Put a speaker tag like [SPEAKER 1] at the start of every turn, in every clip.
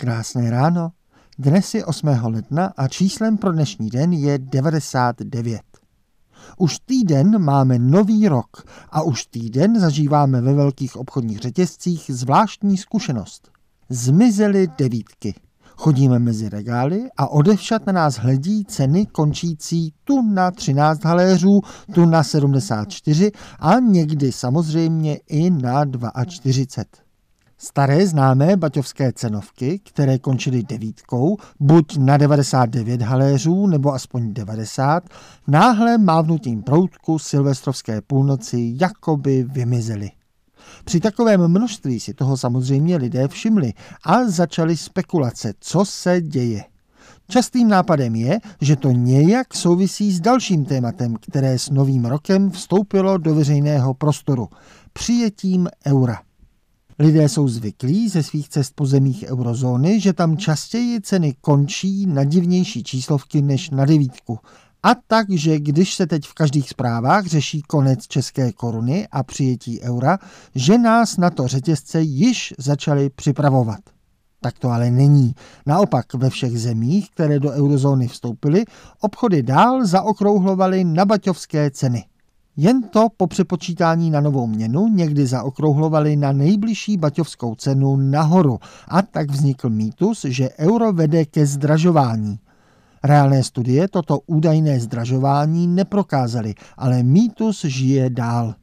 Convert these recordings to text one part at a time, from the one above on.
[SPEAKER 1] Krásné ráno. Dnes je 8. ledna a číslem pro dnešní den je 99. Už týden máme nový rok a už týden zažíváme ve velkých obchodních řetězcích zvláštní zkušenost. Zmizely devítky. Chodíme mezi regály a odevšat na nás hledí ceny končící tu na 13 haléřů, tu na 74 a někdy samozřejmě i na 42. Staré známé baťovské cenovky, které končily devítkou, buď na 99 haléřů nebo aspoň 90, náhle mávnutím proutku silvestrovské půlnoci jakoby vymizely. Při takovém množství si toho samozřejmě lidé všimli a začaly spekulace, co se děje. Častým nápadem je, že to nějak souvisí s dalším tématem, které s novým rokem vstoupilo do veřejného prostoru – přijetím eura. Lidé jsou zvyklí ze svých cest po zemích eurozóny, že tam častěji ceny končí na divnější číslovky než na devítku. A takže když se teď v každých zprávách řeší konec české koruny a přijetí eura, že nás na to řetězce již začali připravovat. Tak to ale není. Naopak ve všech zemích, které do eurozóny vstoupily, obchody dál zaokrouhlovaly na baťovské ceny. Jen to po přepočítání na novou měnu někdy zaokrouhlovali na nejbližší baťovskou cenu nahoru a tak vznikl mýtus, že euro vede ke zdražování. Reálné studie toto údajné zdražování neprokázaly, ale mýtus žije dál.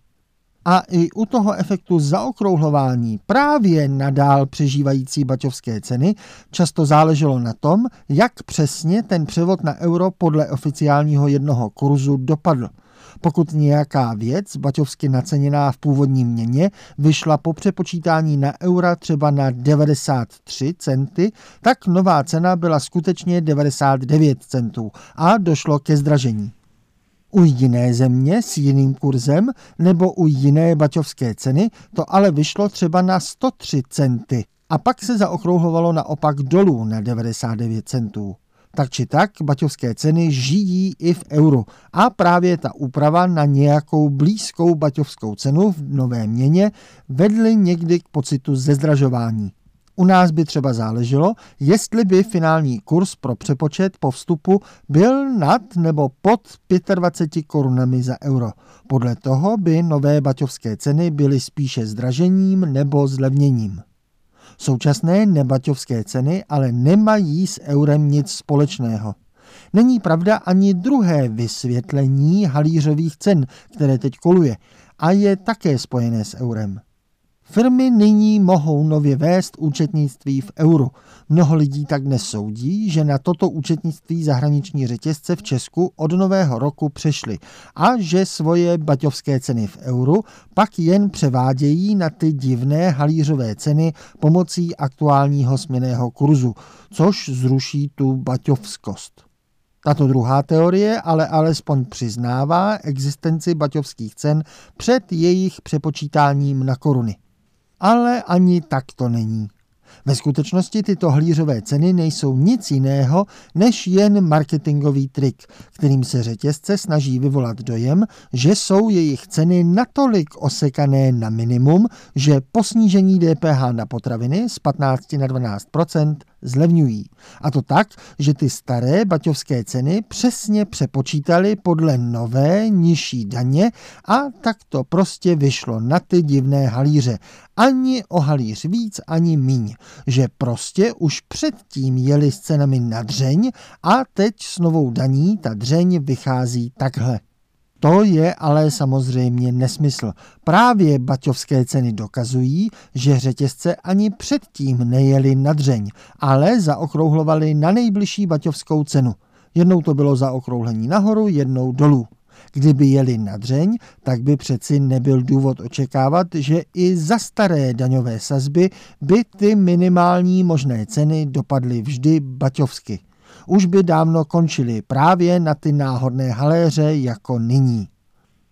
[SPEAKER 1] A i u toho efektu zaokrouhlování právě nadál přežívající baťovské ceny často záleželo na tom, jak přesně ten převod na euro podle oficiálního jednoho kurzu dopadl – pokud nějaká věc, baťovsky naceněná v původní měně, vyšla po přepočítání na eura třeba na 93 centy, tak nová cena byla skutečně 99 centů a došlo ke zdražení. U jiné země s jiným kurzem nebo u jiné baťovské ceny to ale vyšlo třeba na 103 centy a pak se zaokrouhlovalo naopak dolů na 99 centů. Tak či tak, baťovské ceny žijí i v euru a právě ta úprava na nějakou blízkou baťovskou cenu v nové měně vedly někdy k pocitu zezdražování. U nás by třeba záleželo, jestli by finální kurz pro přepočet po vstupu byl nad nebo pod 25 korunami za euro. Podle toho by nové baťovské ceny byly spíše zdražením nebo zlevněním. Současné nebaťovské ceny ale nemají s eurem nic společného. Není pravda ani druhé vysvětlení halířových cen, které teď koluje a je také spojené s eurem. Firmy nyní mohou nově vést účetnictví v euru. Mnoho lidí tak dnes soudí, že na toto účetnictví zahraniční řetězce v Česku od nového roku přešly a že svoje baťovské ceny v euru pak jen převádějí na ty divné halířové ceny pomocí aktuálního směného kurzu, což zruší tu baťovskost. Tato druhá teorie ale alespoň přiznává existenci baťovských cen před jejich přepočítáním na koruny. Ale ani tak to není. Ve skutečnosti tyto hlířové ceny nejsou nic jiného než jen marketingový trik, kterým se řetězce snaží vyvolat dojem, že jsou jejich ceny natolik osekané na minimum, že po snížení DPH na potraviny z 15 na 12 zlevňují. A to tak, že ty staré baťovské ceny přesně přepočítali podle nové nižší daně a tak to prostě vyšlo na ty divné halíře. Ani o halíř víc, ani míň. Že prostě už předtím jeli s cenami na dřeň a teď s novou daní ta dřeň vychází takhle. To je ale samozřejmě nesmysl. Právě baťovské ceny dokazují, že řetězce ani předtím nejeli na dřeň, ale zaokrouhlovali na nejbližší baťovskou cenu. Jednou to bylo zaokrouhlení nahoru, jednou dolů. Kdyby jeli na dřeň, tak by přeci nebyl důvod očekávat, že i za staré daňové sazby by ty minimální možné ceny dopadly vždy baťovsky už by dávno končili právě na ty náhodné haléře jako nyní.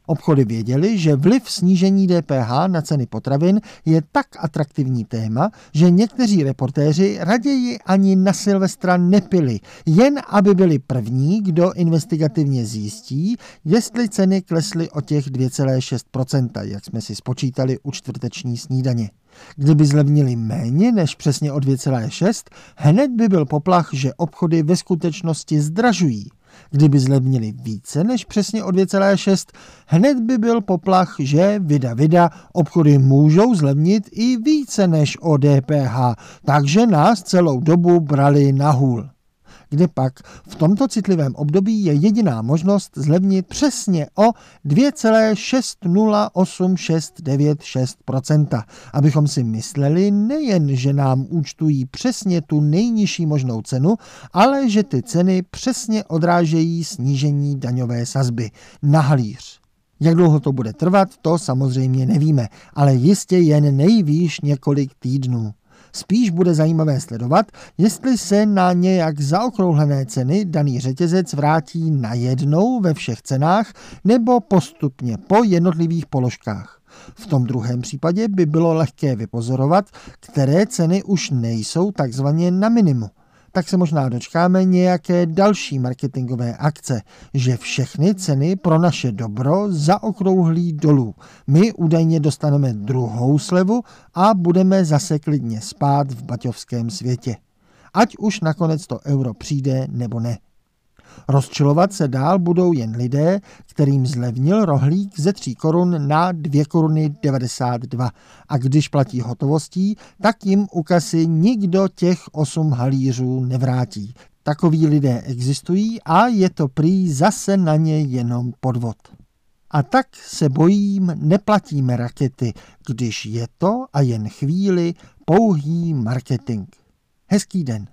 [SPEAKER 1] Obchody věděli, že vliv snížení DPH na ceny potravin je tak atraktivní téma, že někteří reportéři raději ani na Silvestra nepili, jen aby byli první, kdo investigativně zjistí, jestli ceny klesly o těch 2,6%, jak jsme si spočítali u čtvrteční snídaně. Kdyby zlevnili méně než přesně o 2,6, hned by byl poplach, že obchody ve skutečnosti zdražují. Kdyby zlevnili více než přesně o 2,6, hned by byl poplach, že vida vida obchody můžou zlevnit i více než o DPH, takže nás celou dobu brali na hůl kde pak v tomto citlivém období je jediná možnost zlevnit přesně o 2,608696%, abychom si mysleli nejen, že nám účtují přesně tu nejnižší možnou cenu, ale že ty ceny přesně odrážejí snížení daňové sazby na halíř. Jak dlouho to bude trvat, to samozřejmě nevíme, ale jistě jen nejvýš několik týdnů. Spíš bude zajímavé sledovat, jestli se na nějak zaokrouhlené ceny daný řetězec vrátí najednou ve všech cenách nebo postupně po jednotlivých položkách. V tom druhém případě by bylo lehké vypozorovat, které ceny už nejsou takzvaně na minimu tak se možná dočkáme nějaké další marketingové akce, že všechny ceny pro naše dobro zaokrouhlí dolů. My údajně dostaneme druhou slevu a budeme zase klidně spát v baťovském světě. Ať už nakonec to euro přijde nebo ne. Rozčilovat se dál budou jen lidé, kterým zlevnil rohlík ze 3 korun na 2 koruny 92 a když platí hotovostí, tak jim u kasy nikdo těch 8 halířů nevrátí. Takoví lidé existují a je to prý zase na ně jenom podvod. A tak se bojím, neplatíme rakety, když je to a jen chvíli pouhý marketing. Hezký den.